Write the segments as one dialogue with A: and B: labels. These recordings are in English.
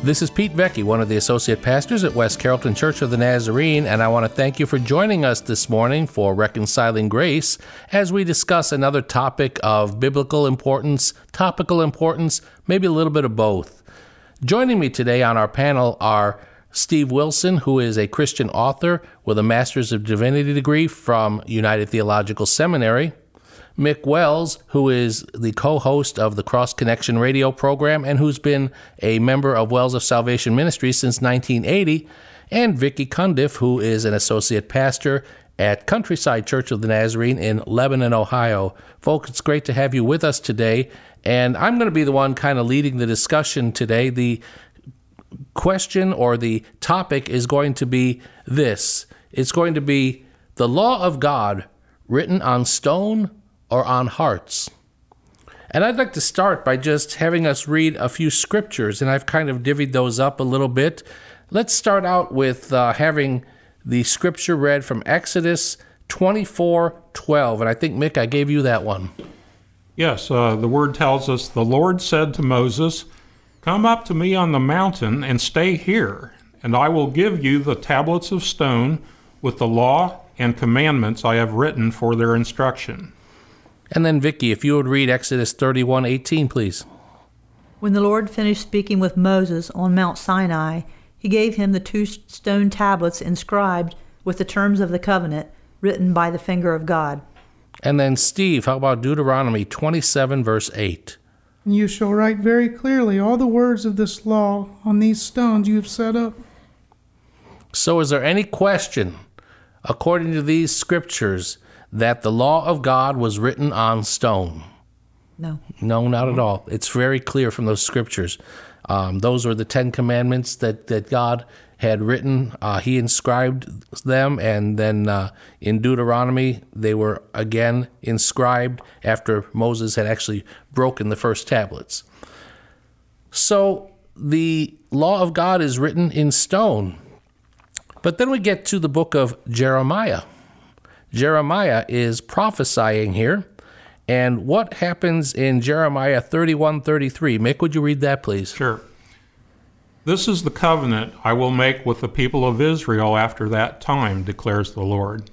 A: This is Pete Vecchi, one of the associate pastors at West Carrollton Church of the Nazarene, and I want to thank you for joining us this morning for Reconciling Grace as we discuss another topic of biblical importance, topical importance, maybe a little bit of both. Joining me today on our panel are Steve Wilson, who is a Christian author with a Master's of Divinity degree from United Theological Seminary, Mick Wells, who is the co host of the Cross Connection radio program and who's been a member of Wells of Salvation Ministry since 1980, and Vicki Cundiff, who is an associate pastor at Countryside Church of the Nazarene in Lebanon, Ohio. Folks, it's great to have you with us today. And I'm going to be the one kind of leading the discussion today. The question or the topic is going to be this it's going to be the law of God written on stone or on hearts. And I'd like to start by just having us read a few scriptures, and I've kind of divvied those up a little bit. Let's start out with uh, having the scripture read from Exodus 24 12. And I think, Mick, I gave you that one.
B: Yes, uh, the word tells us the Lord said to Moses, Come up to me on the mountain and stay here, and I will give you the tablets of stone with the law and commandments I have written for their instruction.
A: And then, Vicki, if you would read Exodus 31 18, please.
C: When the Lord finished speaking with Moses on Mount Sinai, he gave him the two stone tablets inscribed with the terms of the covenant written by the finger of God.
A: And then, Steve, how about Deuteronomy 27, verse 8?
D: You shall write very clearly all the words of this law on these stones you have set up.
A: So, is there any question, according to these scriptures, that the law of God was written on stone?
C: No.
A: No, not at all. It's very clear from those scriptures. Um, those were the Ten Commandments that, that God had written. Uh, he inscribed them, and then uh, in Deuteronomy, they were again inscribed after Moses had actually broken the first tablets. So the law of God is written in stone. But then we get to the book of Jeremiah. Jeremiah is prophesying here. And what happens in Jeremiah 31 33? Mick, would you read that, please?
B: Sure. This is the covenant I will make with the people of Israel after that time, declares the Lord.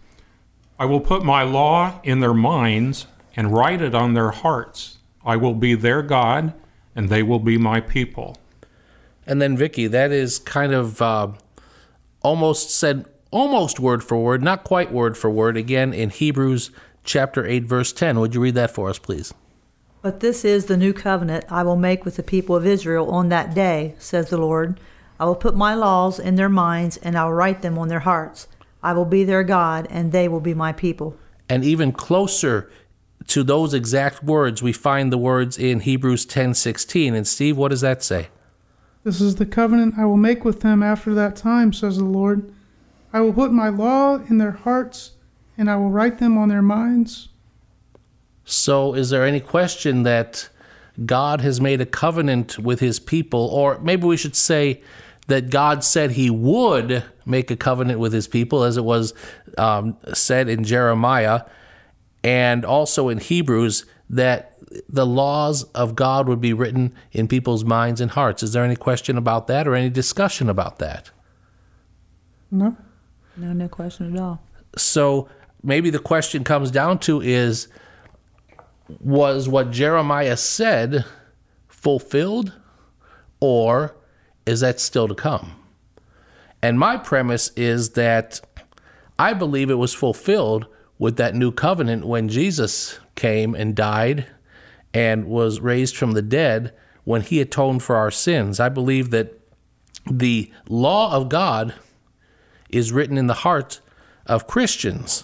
B: I will put my law in their minds and write it on their hearts. I will be their God, and they will be my people.
A: And then, Vicki, that is kind of uh, almost said almost word for word, not quite word for word, again in Hebrews chapter 8, verse 10. Would you read that for us, please?
C: But this is the new covenant I will make with the people of Israel on that day, says the Lord. I will put my laws in their minds, and I will write them on their hearts. I will be their God, and they will be my people.
A: And even closer to those exact words, we find the words in Hebrews 10:16. And Steve, what does that say?
D: This is the covenant I will make with them after that time, says the Lord. I will put my law in their hearts, and I will write them on their minds.
A: So, is there any question that God has made a covenant with his people, or maybe we should say that God said he would make a covenant with his people, as it was um, said in Jeremiah and also in Hebrews, that the laws of God would be written in people's minds and hearts. Is there any question about that or any discussion about that?
D: No.
C: No, no question at all.
A: So maybe the question comes down to is was what Jeremiah said fulfilled or is that still to come? And my premise is that I believe it was fulfilled with that new covenant when Jesus came and died and was raised from the dead when he atoned for our sins. I believe that the law of God is written in the heart of Christians.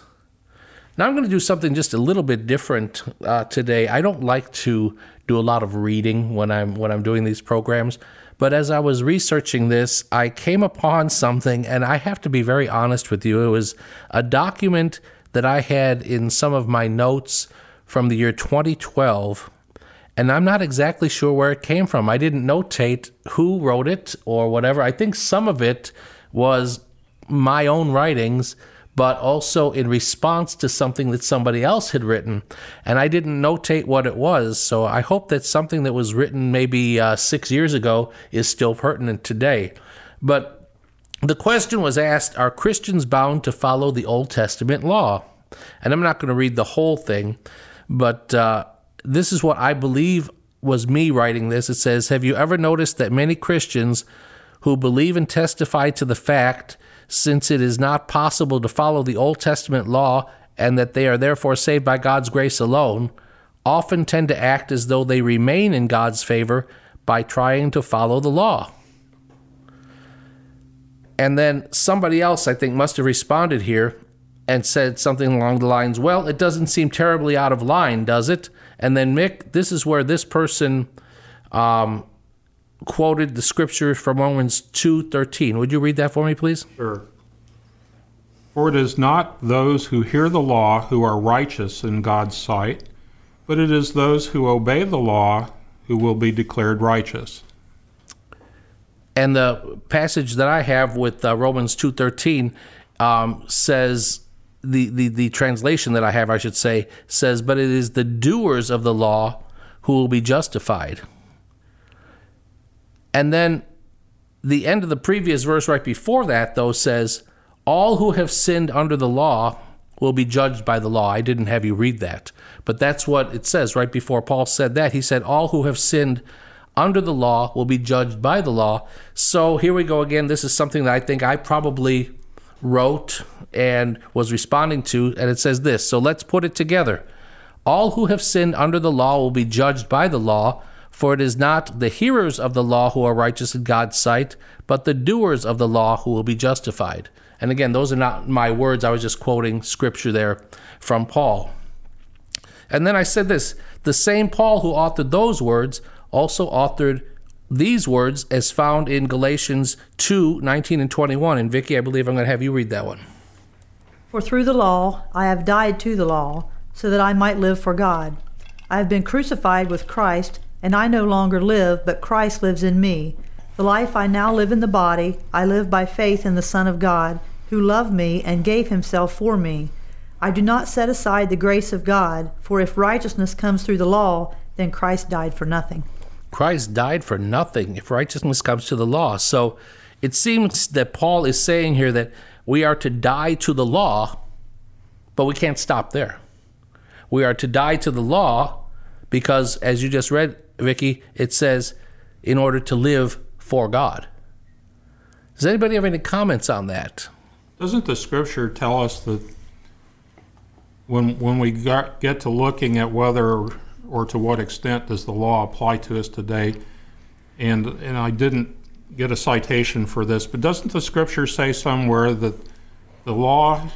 A: Now, I'm going to do something just a little bit different uh, today. I don't like to do a lot of reading when I'm when I'm doing these programs, but as I was researching this, I came upon something, and I have to be very honest with you. It was a document that I had in some of my notes from the year 2012, and I'm not exactly sure where it came from. I didn't notate who wrote it or whatever. I think some of it was my own writings, but also in response to something that somebody else had written. And I didn't notate what it was. So I hope that something that was written maybe uh, six years ago is still pertinent today. But the question was asked Are Christians bound to follow the Old Testament law? And I'm not going to read the whole thing, but uh, this is what I believe was me writing this. It says Have you ever noticed that many Christians who believe and testify to the fact since it is not possible to follow the Old Testament law and that they are therefore saved by God's grace alone, often tend to act as though they remain in God's favor by trying to follow the law. And then somebody else, I think, must have responded here and said something along the lines, Well, it doesn't seem terribly out of line, does it? And then, Mick, this is where this person um, quoted the scripture from Romans 2:13. Would you read that for me, please?
B: Sure. For it is not those who hear the law who are righteous in God's sight, but it is those who obey the law who will be declared righteous.
A: And the passage that I have with uh, Romans 2:13 um, says the, the the translation that I have, I should say, says, "But it is the doers of the law who will be justified." And then the end of the previous verse right before that, though, says, All who have sinned under the law will be judged by the law. I didn't have you read that, but that's what it says right before Paul said that. He said, All who have sinned under the law will be judged by the law. So here we go again. This is something that I think I probably wrote and was responding to, and it says this. So let's put it together. All who have sinned under the law will be judged by the law. For it is not the hearers of the law who are righteous in God's sight, but the doers of the law who will be justified. And again, those are not my words. I was just quoting scripture there from Paul. And then I said this the same Paul who authored those words also authored these words as found in Galatians 2 19 and 21. And Vicki, I believe I'm going to have you read that one.
C: For through the law I have died to the law, so that I might live for God. I have been crucified with Christ and I no longer live, but Christ lives in me. The life I now live in the body, I live by faith in the Son of God, who loved me and gave himself for me. I do not set aside the grace of God, for if righteousness comes through the law, then Christ died for nothing.
A: Christ died for nothing if righteousness comes to the law. So it seems that Paul is saying here that we are to die to the law, but we can't stop there. We are to die to the law because, as you just read, Vicky, it says, in order to live for God. Does anybody have any comments on that?
B: Doesn't the scripture tell us that when when we got, get to looking at whether or to what extent does the law apply to us today, and and I didn't get a citation for this, but doesn't the scripture say somewhere that the law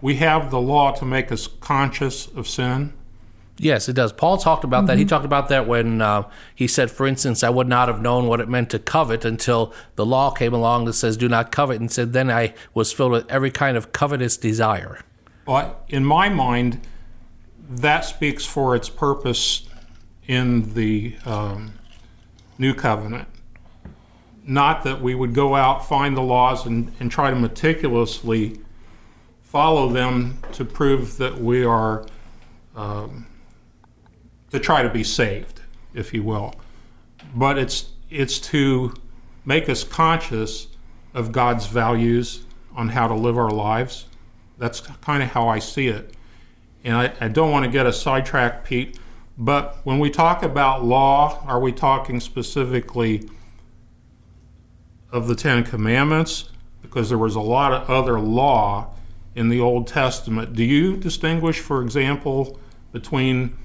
B: we have the law to make us conscious of sin?
A: Yes, it does. Paul talked about mm-hmm. that. He talked about that when uh, he said, for instance, I would not have known what it meant to covet until the law came along that says, do not covet. And said, then I was filled with every kind of covetous desire.
B: Well, in my mind, that speaks for its purpose in the um, new covenant. Not that we would go out, find the laws, and, and try to meticulously follow them to prove that we are. Um, to try to be saved, if you will. But it's it's to make us conscious of God's values on how to live our lives. That's kind of how I see it. And I, I don't want to get a sidetrack, Pete, but when we talk about law, are we talking specifically of the Ten Commandments? Because there was a lot of other law in the Old Testament. Do you distinguish, for example, between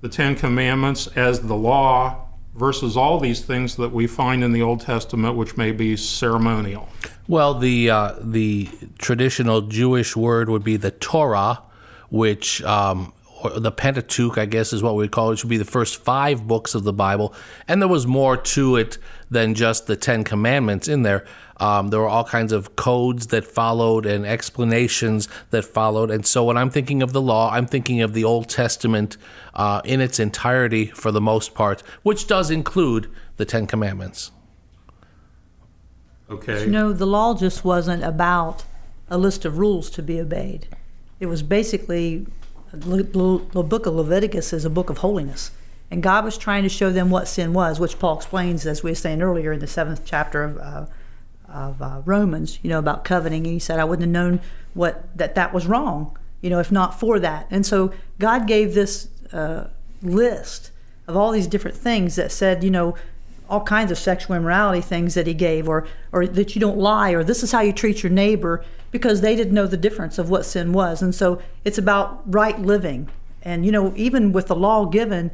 B: the Ten Commandments as the law versus all these things that we find in the Old Testament, which may be ceremonial?
A: Well, the uh, the traditional Jewish word would be the Torah, which um, or the Pentateuch, I guess is what we call it, which would be the first five books of the Bible. And there was more to it than just the Ten Commandments in there. Um, there were all kinds of codes that followed and explanations that followed. And so when I'm thinking of the law, I'm thinking of the Old Testament uh, in its entirety for the most part, which does include the Ten Commandments.
B: Okay.
C: You know, the law just wasn't about a list of rules to be obeyed. It was basically the book of Leviticus is a book of holiness. And God was trying to show them what sin was, which Paul explains, as we were saying earlier in the seventh chapter of, uh, of uh, Romans, you know, about coveting. And he said, I wouldn't have known what that that was wrong, you know, if not for that. And so God gave this uh, list of all these different things that said, you know, all kinds of sexual immorality things that he gave, or or that you don't lie, or this is how you treat your neighbor, because they didn't know the difference of what sin was. And so it's about right living. And you know, even with the law given,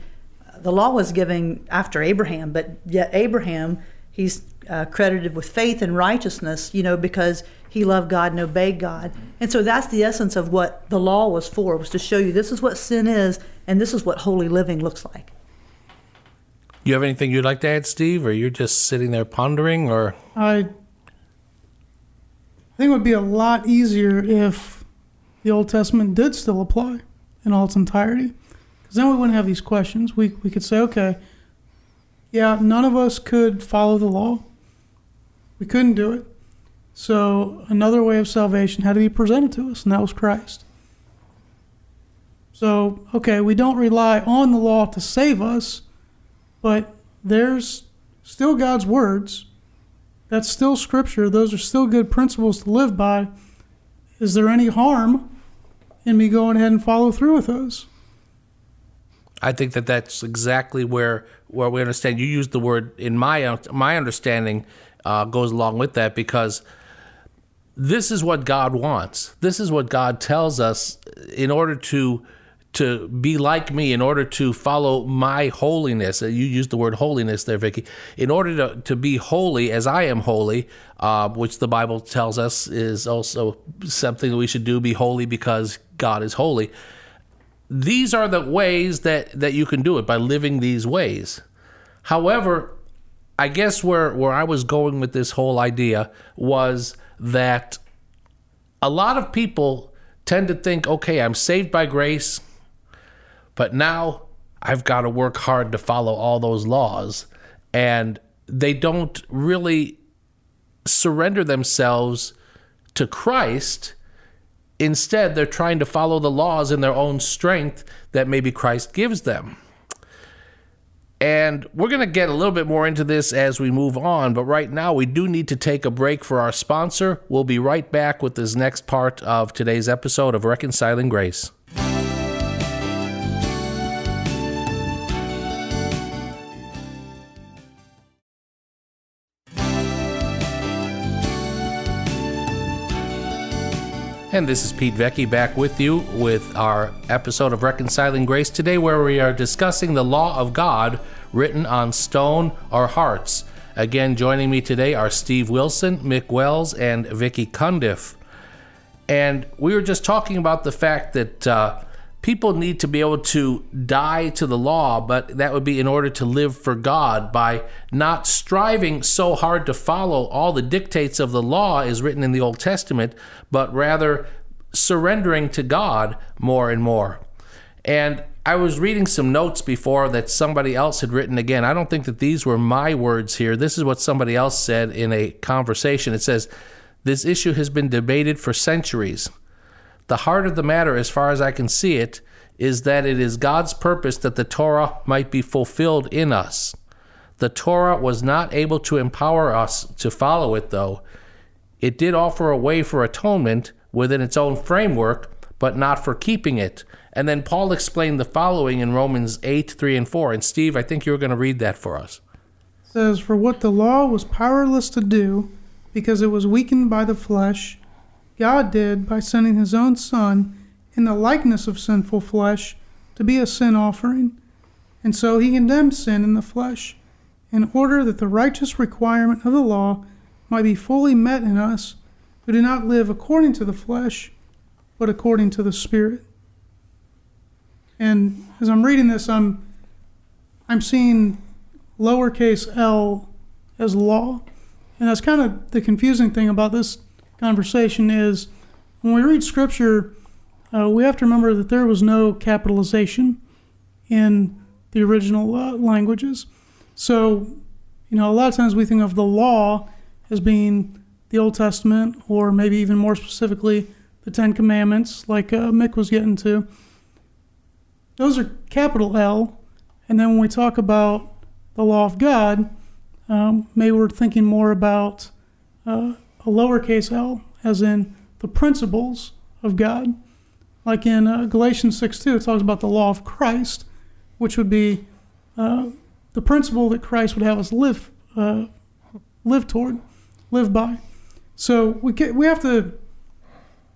C: the law was given after Abraham, but yet Abraham, he's uh, credited with faith and righteousness, you know, because he loved God and obeyed God. And so that's the essence of what the law was for, was to show you this is what sin is and this is what holy living looks like.
A: You have anything you'd like to add, Steve, or you're just sitting there pondering, or
D: I, I think it would be a lot easier if the Old Testament did still apply in all its entirety, because then we wouldn't have these questions. We we could say, okay, yeah, none of us could follow the law. We couldn't do it. So another way of salvation had to be presented to us, and that was Christ. So, okay, we don't rely on the law to save us but there's still God's words. That's still scripture. Those are still good principles to live by. Is there any harm in me going ahead and follow through with those?
A: I think that that's exactly where where we understand. You used the word in my my understanding uh, goes along with that because this is what God wants. This is what God tells us in order to to be like me, in order to follow my holiness. Uh, you used the word holiness there, Vicky. In order to, to be holy as I am holy, uh, which the Bible tells us is also something that we should do, be holy because God is holy. These are the ways that, that you can do it by living these ways. However, I guess where, where I was going with this whole idea was that a lot of people tend to think, okay, I'm saved by grace. But now I've got to work hard to follow all those laws. And they don't really surrender themselves to Christ. Instead, they're trying to follow the laws in their own strength that maybe Christ gives them. And we're going to get a little bit more into this as we move on, but right now we do need to take a break for our sponsor. We'll be right back with this next part of today's episode of Reconciling Grace. And this is Pete Vecchi back with you with our episode of Reconciling Grace today, where we are discussing the law of God written on stone or hearts. Again, joining me today are Steve Wilson, Mick Wells, and Vicky Cundiff. And we were just talking about the fact that uh, people need to be able to die to the law, but that would be in order to live for God by not striving so hard to follow all the dictates of the law is written in the Old Testament, but rather surrendering to God more and more. And I was reading some notes before that somebody else had written again. I don't think that these were my words here. This is what somebody else said in a conversation. It says, This issue has been debated for centuries. The heart of the matter, as far as I can see it, is that it is God's purpose that the Torah might be fulfilled in us. The Torah was not able to empower us to follow it, though. It did offer a way for atonement within its own framework, but not for keeping it. And then Paul explained the following in Romans 8 3 and 4. And Steve, I think you were going to read that for us.
D: It says, For what the law was powerless to do, because it was weakened by the flesh, God did by sending his own Son in the likeness of sinful flesh to be a sin offering. And so he condemned sin in the flesh, in order that the righteous requirement of the law might be fully met in us who do not live according to the flesh, but according to the Spirit. And as I'm reading this, I'm I'm seeing lowercase l as law, and that's kind of the confusing thing about this conversation is when we read scripture, uh, we have to remember that there was no capitalization in the original uh, languages. So, you know, a lot of times we think of the law as being the Old Testament, or maybe even more specifically, the Ten Commandments, like uh, Mick was getting to. Those are capital L. And then when we talk about the law of God, um, maybe we're thinking more about uh, a lowercase l, as in the principles of God. Like in uh, Galatians 6 2, it talks about the law of Christ, which would be uh, the principle that Christ would have us live, uh, live toward, live by. So we, get, we have to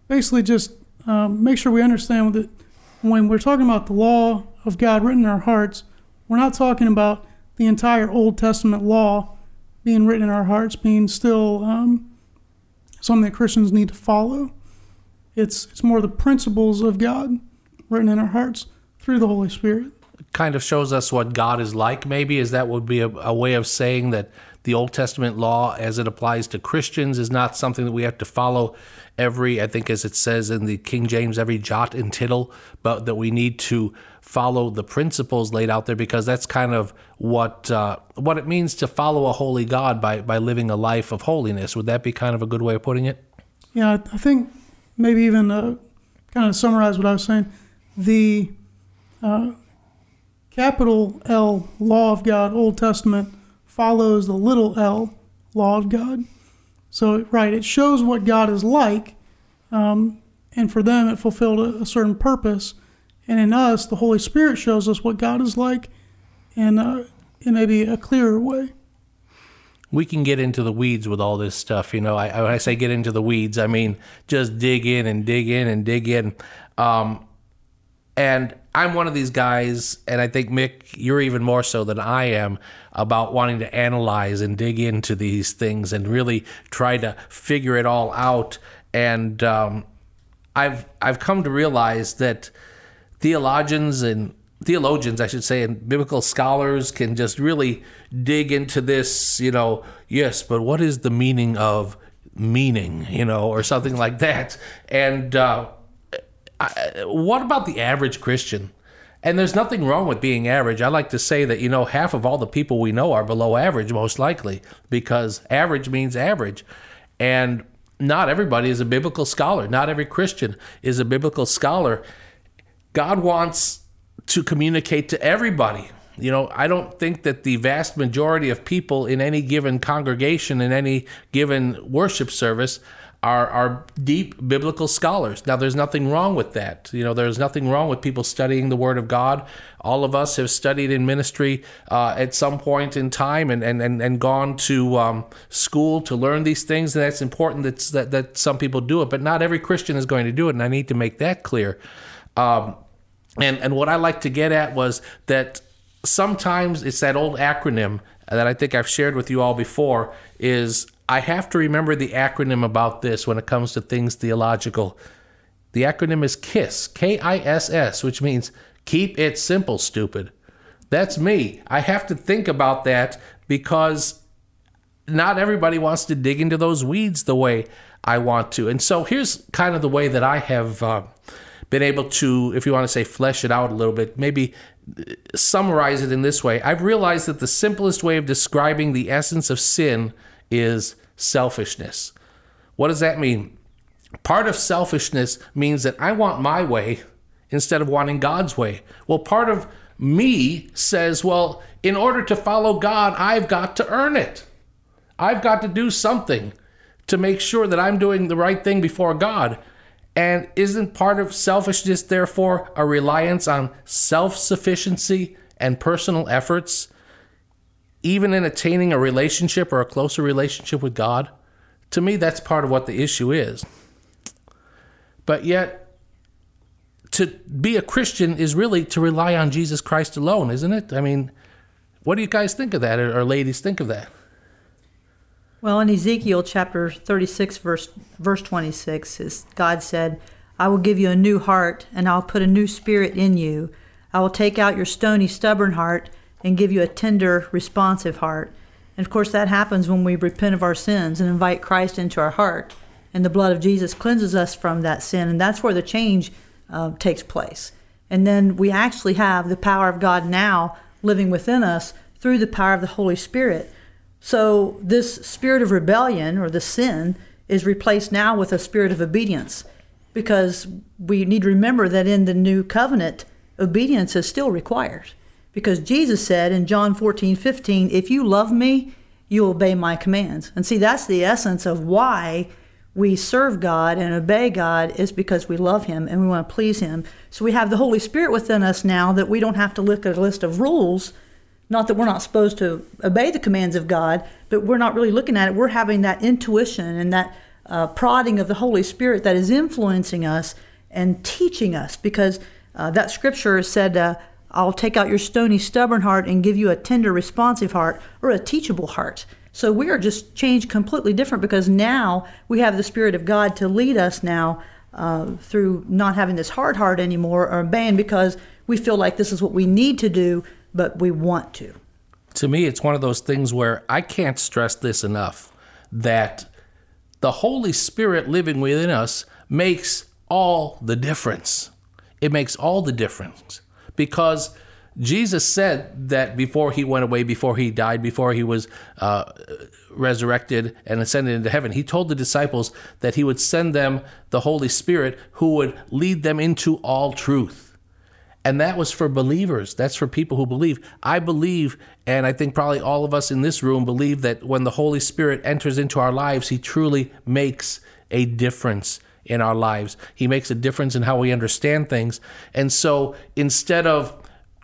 D: basically just um, make sure we understand that when we're talking about the law of God written in our hearts, we're not talking about the entire Old Testament law being written in our hearts, being still um, something that Christians need to follow. It's it's more the principles of God written in our hearts through the Holy Spirit.
A: It Kind of shows us what God is like. Maybe is that would be a, a way of saying that the Old Testament law, as it applies to Christians, is not something that we have to follow every. I think, as it says in the King James, every jot and tittle, but that we need to follow the principles laid out there because that's kind of what uh, what it means to follow a holy God by by living a life of holiness. Would that be kind of a good way of putting it?
D: Yeah, I think maybe even uh, kind of summarize what I was saying. The uh, capital L law of God, Old Testament, follows the little l law of God. So, right, it shows what God is like, um, and for them it fulfilled a, a, certain purpose. And in us, the Holy Spirit shows us what God is like in, uh, in maybe a clearer way
A: we can get into the weeds with all this stuff. You know, I, when I say get into the weeds, I mean just dig in and dig in and dig in. Um, and I'm one of these guys, and I think Mick, you're even more so than I am about wanting to analyze and dig into these things and really try to figure it all out. And um, I've I've come to realize that theologians and theologians, I should say, and biblical scholars can just really dig into this, you know, yes, but what is the meaning of meaning, you know, or something like that. And uh, I, what about the average Christian? And there's nothing wrong with being average. I like to say that, you know, half of all the people we know are below average, most likely, because average means average. And not everybody is a biblical scholar. Not every Christian is a biblical scholar. God wants to communicate to everybody. You know, I don't think that the vast majority of people in any given congregation, in any given worship service, are, are deep biblical scholars. Now, there's nothing wrong with that. You know, there's nothing wrong with people studying the Word of God. All of us have studied in ministry uh, at some point in time and, and, and, and gone to um, school to learn these things, and that's important that's, that, that some people do it, but not every Christian is going to do it, and I need to make that clear. Um, and and what I like to get at was that sometimes it's that old acronym that I think I've shared with you all before is I have to remember the acronym about this when it comes to things theological. The acronym is KISS, K I S S, which means keep it simple, stupid. That's me. I have to think about that because not everybody wants to dig into those weeds the way I want to. And so here's kind of the way that I have uh, been able to, if you want to say flesh it out a little bit, maybe uh, summarize it in this way. I've realized that the simplest way of describing the essence of sin is selfishness. What does that mean? Part of selfishness means that I want my way instead of wanting God's way. Well, part of me says, well, in order to follow God, I've got to earn it. I've got to do something to make sure that I'm doing the right thing before God. And isn't part of selfishness, therefore, a reliance on self sufficiency and personal efforts, even in attaining a relationship or a closer relationship with God? To me, that's part of what the issue is. But yet, to be a Christian is really to rely on Jesus Christ alone, isn't it? I mean, what do you guys think of that, or, ladies think of that?
C: Well, in Ezekiel chapter 36, verse, verse 26, is God said, I will give you a new heart, and I'll put a new spirit in you. I will take out your stony, stubborn heart and give you a tender, responsive heart. And of course, that happens when we repent of our sins and invite Christ into our heart. And the blood of Jesus cleanses us from that sin. And that's where the change uh, takes place. And then we actually have the power of God now living within us through the power of the Holy Spirit. So, this spirit of rebellion or the sin is replaced now with a spirit of obedience because we need to remember that in the new covenant, obedience is still required. Because Jesus said in John 14, 15, if you love me, you obey my commands. And see, that's the essence of why we serve God and obey God is because we love Him and we want to please Him. So we have the Holy Spirit within us now that we don't have to look at a list of rules. Not that we're not supposed to obey the commands of God, but we're not really looking at it. We're having that intuition and that uh, prodding of the Holy Spirit that is influencing us and teaching us because uh, that scripture said, uh, I'll take out your stony, stubborn heart and give you a tender, responsive heart or a teachable heart. So we are just changed completely different because now we have the Spirit of God to lead us now uh, through not having this hard heart anymore or obeying because we feel like this is what we need to do, but we want to.
A: To me, it's one of those things where I can't stress this enough that the Holy Spirit living within us makes all the difference. It makes all the difference because Jesus said that before he went away, before he died, before he was uh, resurrected and ascended into heaven, he told the disciples that he would send them the Holy Spirit who would lead them into all truth. And that was for believers. That's for people who believe. I believe, and I think probably all of us in this room believe that when the Holy Spirit enters into our lives, he truly makes a difference in our lives. He makes a difference in how we understand things. And so instead of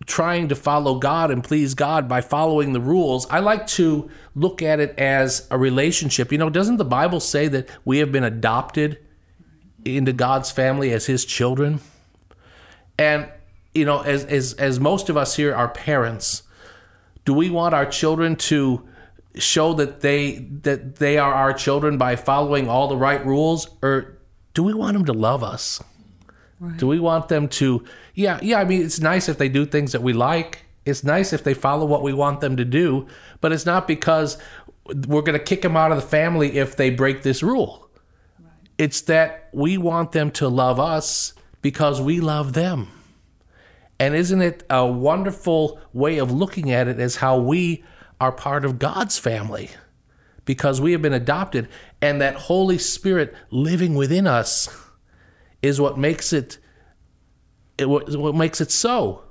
A: trying to follow God and please God by following the rules, I like to look at it as a relationship. You know, doesn't the Bible say that we have been adopted into God's family as his children? And you know, as as as most of us here are parents, do we want our children to show that they that they are our children by following all the right rules or do we want them to love us? Right. Do we want them to Yeah, yeah, I mean it's nice if they do things that we like. It's nice if they follow what we want them to do, but it's not because we're going to kick them out of the family if they break this rule. Right. It's that we want them to love us because we love them. And isn't it a wonderful way of looking at it as how we are part of God's family because we have been adopted and that Holy Spirit living within us is what makes it, it what makes it so.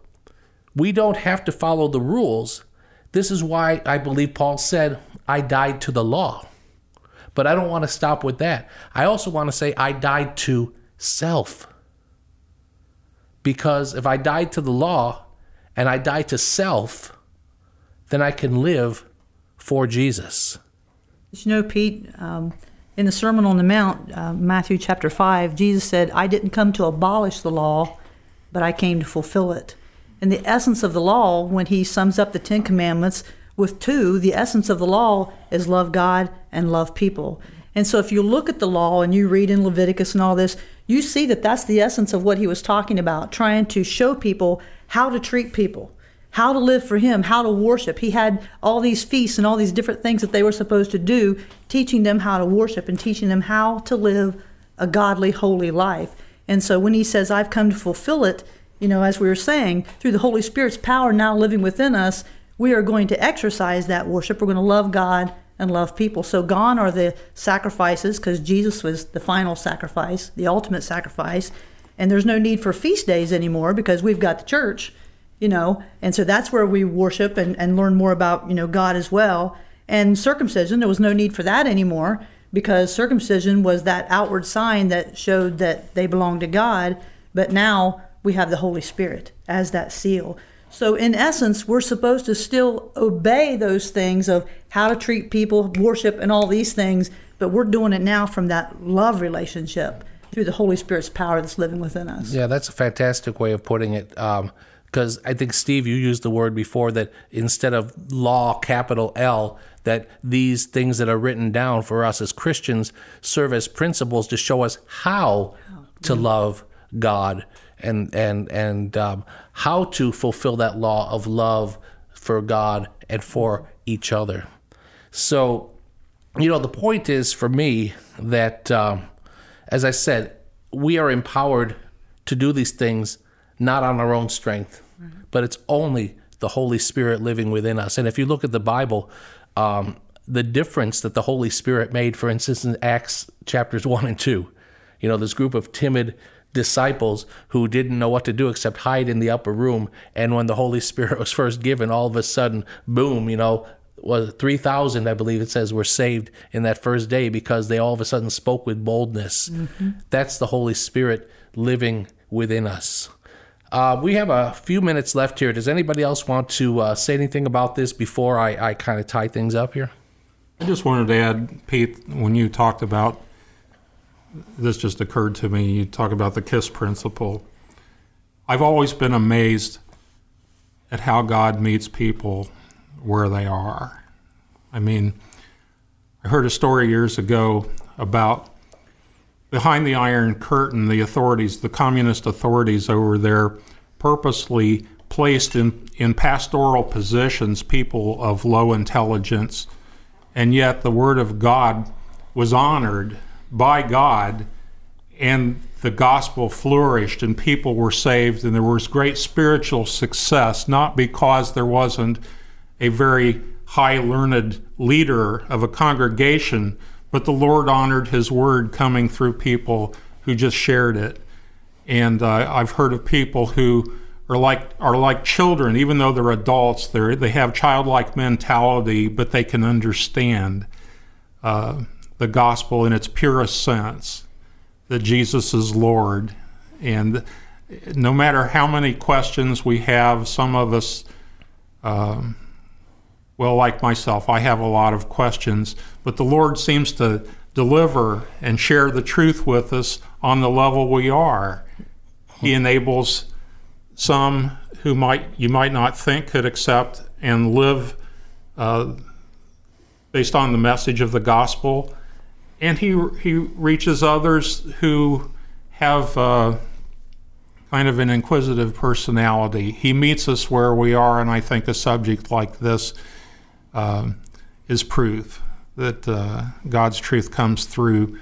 A: We don't have to follow the rules. This is why I believe Paul said, I died to the law. But I don't want to stop with that. I also want to say I died to self. Because if I die to the law and I die to self, then I can live for Jesus.
C: You know, Pete, um, in the Sermon on the Mount, uh, Matthew chapter 5, Jesus said, I didn't come to abolish the law, but I came to fulfill it. And the essence of the law, when he sums up the Ten Commandments with two, the essence of the law is love God and love people. And so if you look at the law and you read in Leviticus and all this, you see that that's the essence of what he was talking about, trying to show people how to treat people, how to live for him, how to worship. He had all these feasts and all these different things that they were supposed to do, teaching them how to worship and teaching them how to live a godly, holy life. And so when he says, I've come to fulfill it, you know, as we were saying, through the Holy Spirit's power now living within us, we are going to exercise that worship. We're going to love God and love people. So gone are the sacrifices because Jesus was the final sacrifice, the ultimate sacrifice. And there's no need for feast days anymore because we've got the church, you know. And so that's where we worship and, and learn more about, you know, God as well. And circumcision, there was no need for that anymore because circumcision was that outward sign that showed that they belonged to God. But now we have the Holy Spirit as that seal. So, in essence, we're supposed to still obey those things of how to treat people, worship, and all these things, but we're doing it now from that love relationship through the Holy Spirit's power that's living within us.
A: Yeah, that's a fantastic way of putting it. Because um, I think, Steve, you used the word before that instead of law, capital L, that these things that are written down for us as Christians serve as principles to show us how to love God and and and um, how to fulfill that law of love for God and for each other. So, you know, the point is for me that, um, as I said, we are empowered to do these things not on our own strength, but it's only the Holy Spirit living within us. And if you look at the Bible, um, the difference that the Holy Spirit made, for instance, in Acts chapters 1 and 2, you know, this group of timid disciples who didn't know what to do except hide in the upper room. And when the Holy Spirit was first given, all of a sudden, boom, you know, was 3,000, I believe it says, were saved in that first day because they all of a sudden spoke with boldness. Mm-hmm. That's the Holy Spirit living within us. Uh, we have a few minutes left here. Does anybody else want to uh, say anything about this before I, I kind of tie things up here?
B: I just wanted to add, Pete, when you talked about this, just occurred to me. You talk about the KISS principle. I've always been amazed at how God meets people where they are. I mean, I heard a story years ago about behind the Iron Curtain, the authorities, the communist authorities over there, purposely placed in, in pastoral positions people of low intelligence, and yet the Word of God was honored by God, and the gospel flourished, and people were saved, and there was great spiritual success, not because there wasn't a very high learned leader of a congregation, but the Lord honored his word coming through people who just shared it. And uh, I've heard of people who are like are like children, even though they're adults. They they have childlike mentality, but they can understand uh, the gospel in its purest sense that Jesus is Lord. And no matter how many questions we have, some of us. Um, well, like myself, I have a lot of questions, but the Lord seems to deliver and share the truth with us on the level we are. He enables some who might you might not think could accept and live uh, based on the message of the gospel, and he he reaches others who have. Uh, kind of an inquisitive personality. He meets us where we are, and I think a subject like this uh, is proof that uh, God's truth comes through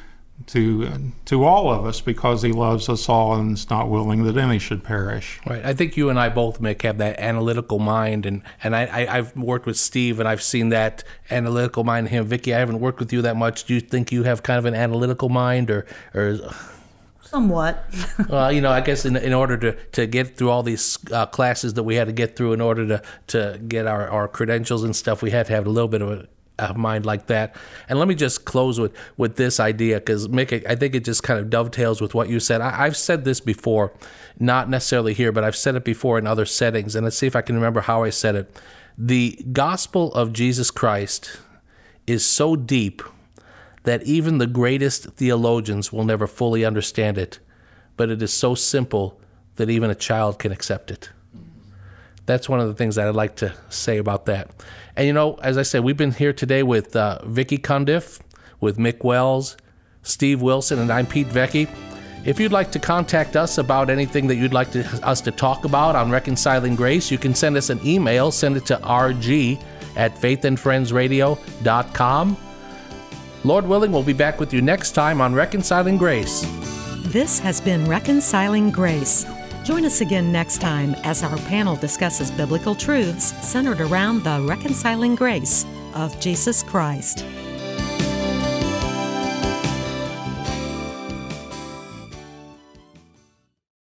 B: to to all of us because He loves us all and is not willing that any should perish.
A: Right. I think you and I both, Mick, have that analytical mind, and and I, I have worked with Steve, and I've seen that analytical mind in him. Vicky, I haven't worked with you that much. Do you think you have kind of an analytical mind, or or
C: Somewhat.
A: well, you know, I guess in, in order to, to get through all these uh, classes that we had to get through in order to, to get our, our credentials and stuff, we had to have a little bit of a, a mind like that. And let me just close with, with this idea because, Mick, I think it just kind of dovetails with what you said. I, I've said this before, not necessarily here, but I've said it before in other settings. And let's see if I can remember how I said it. The gospel of Jesus Christ is so deep that even the greatest theologians will never fully understand it, but it is so simple that even a child can accept it. That's one of the things that I'd like to say about that. And you know, as I said, we've been here today with uh, Vicky Cundiff, with Mick Wells, Steve Wilson, and I'm Pete Vecchi. If you'd like to contact us about anything that you'd like to, us to talk about on Reconciling Grace, you can send us an email. Send it to rg at faithandfriendsradio.com. Lord willing, we'll be back with you next time on Reconciling Grace.
E: This has been Reconciling Grace. Join us again next time as our panel discusses biblical truths centered around the reconciling grace of Jesus Christ.